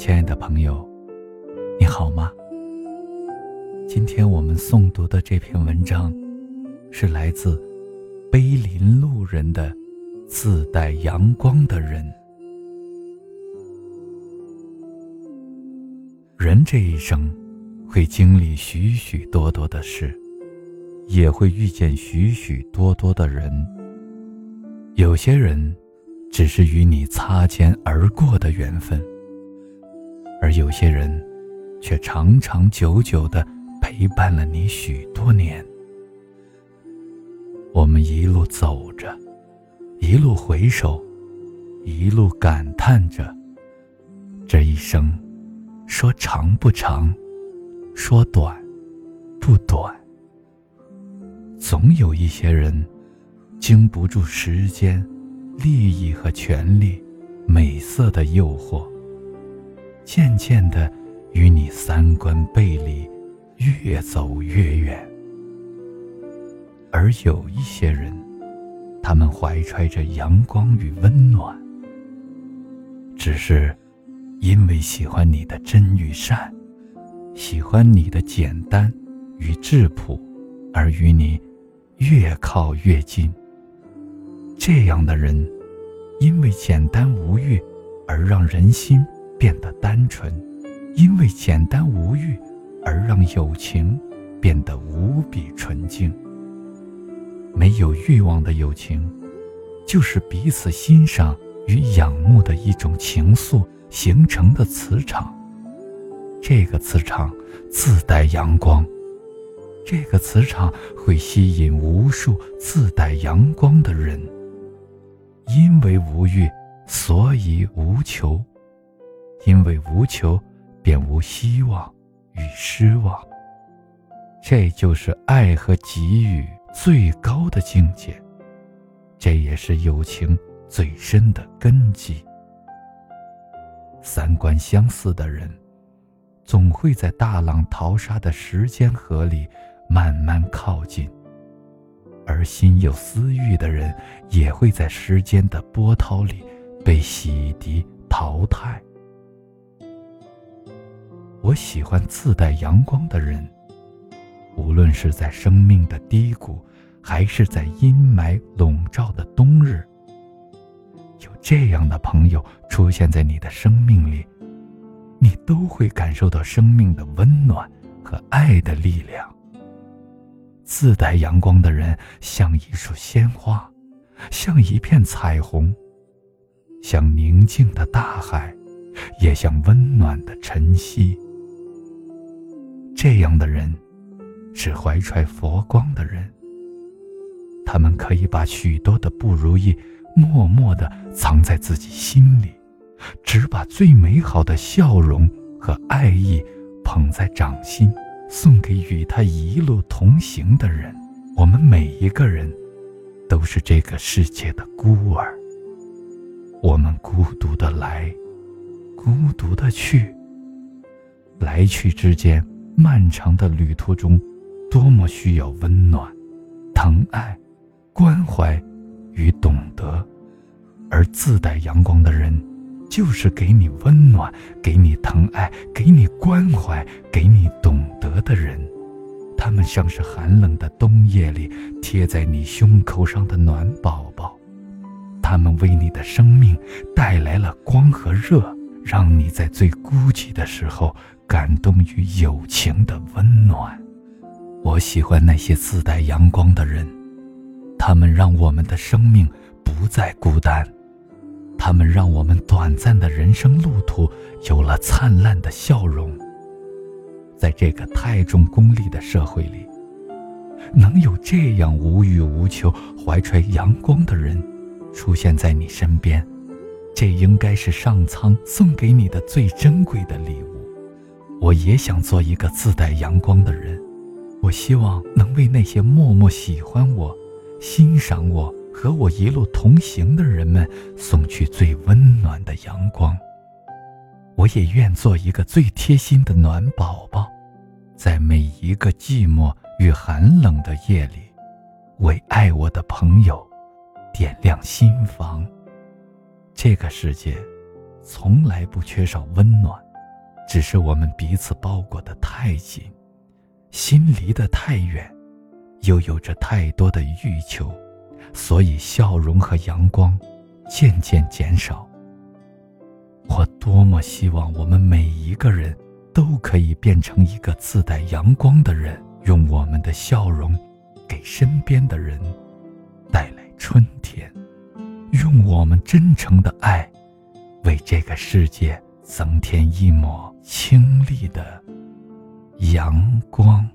亲爱的朋友，你好吗？今天我们诵读的这篇文章，是来自碑林路人的“自带阳光的人”。人这一生，会经历许许多多的事，也会遇见许许多多的人。有些人，只是与你擦肩而过的缘分。而有些人，却长长久久的陪伴了你许多年。我们一路走着，一路回首，一路感叹着，这一生，说长不长，说短不短。总有一些人，经不住时间、利益和权力、美色的诱惑。渐渐的，与你三观背离，越走越远。而有一些人，他们怀揣着阳光与温暖，只是因为喜欢你的真与善，喜欢你的简单与质朴，而与你越靠越近。这样的人，因为简单无欲，而让人心。变得单纯，因为简单无欲，而让友情变得无比纯净。没有欲望的友情，就是彼此欣赏与仰慕的一种情愫形成的磁场。这个磁场自带阳光，这个磁场会吸引无数自带阳光的人。因为无欲，所以无求。因为无求，便无希望与失望。这就是爱和给予最高的境界，这也是友情最深的根基。三观相似的人，总会在大浪淘沙的时间河里慢慢靠近；而心有私欲的人，也会在时间的波涛里被洗涤淘汰。我喜欢自带阳光的人。无论是在生命的低谷，还是在阴霾笼罩的冬日，有这样的朋友出现在你的生命里，你都会感受到生命的温暖和爱的力量。自带阳光的人，像一束鲜花，像一片彩虹，像宁静的大海，也像温暖的晨曦。这样的人，是怀揣佛光的人。他们可以把许多的不如意默默的藏在自己心里，只把最美好的笑容和爱意捧在掌心，送给与他一路同行的人。我们每一个人，都是这个世界的孤儿。我们孤独的来，孤独的去，来去之间。漫长的旅途中，多么需要温暖、疼爱、关怀与懂得，而自带阳光的人，就是给你温暖、给你疼爱、给你关怀、给你懂得的人。他们像是寒冷的冬夜里贴在你胸口上的暖宝宝，他们为你的生命带来了光和热，让你在最孤寂的时候。感动于友情的温暖，我喜欢那些自带阳光的人，他们让我们的生命不再孤单，他们让我们短暂的人生路途有了灿烂的笑容。在这个太重功利的社会里，能有这样无欲无求、怀揣阳光的人出现在你身边，这应该是上苍送给你的最珍贵的礼物。我也想做一个自带阳光的人，我希望能为那些默默喜欢我、欣赏我和我一路同行的人们送去最温暖的阳光。我也愿做一个最贴心的暖宝宝，在每一个寂寞与寒冷的夜里，为爱我的朋友点亮心房。这个世界从来不缺少温暖。只是我们彼此包裹的太紧，心离得太远，又有着太多的欲求，所以笑容和阳光渐渐减少。我多么希望我们每一个人都可以变成一个自带阳光的人，用我们的笑容给身边的人带来春天，用我们真诚的爱为这个世界增添一抹清丽的阳光。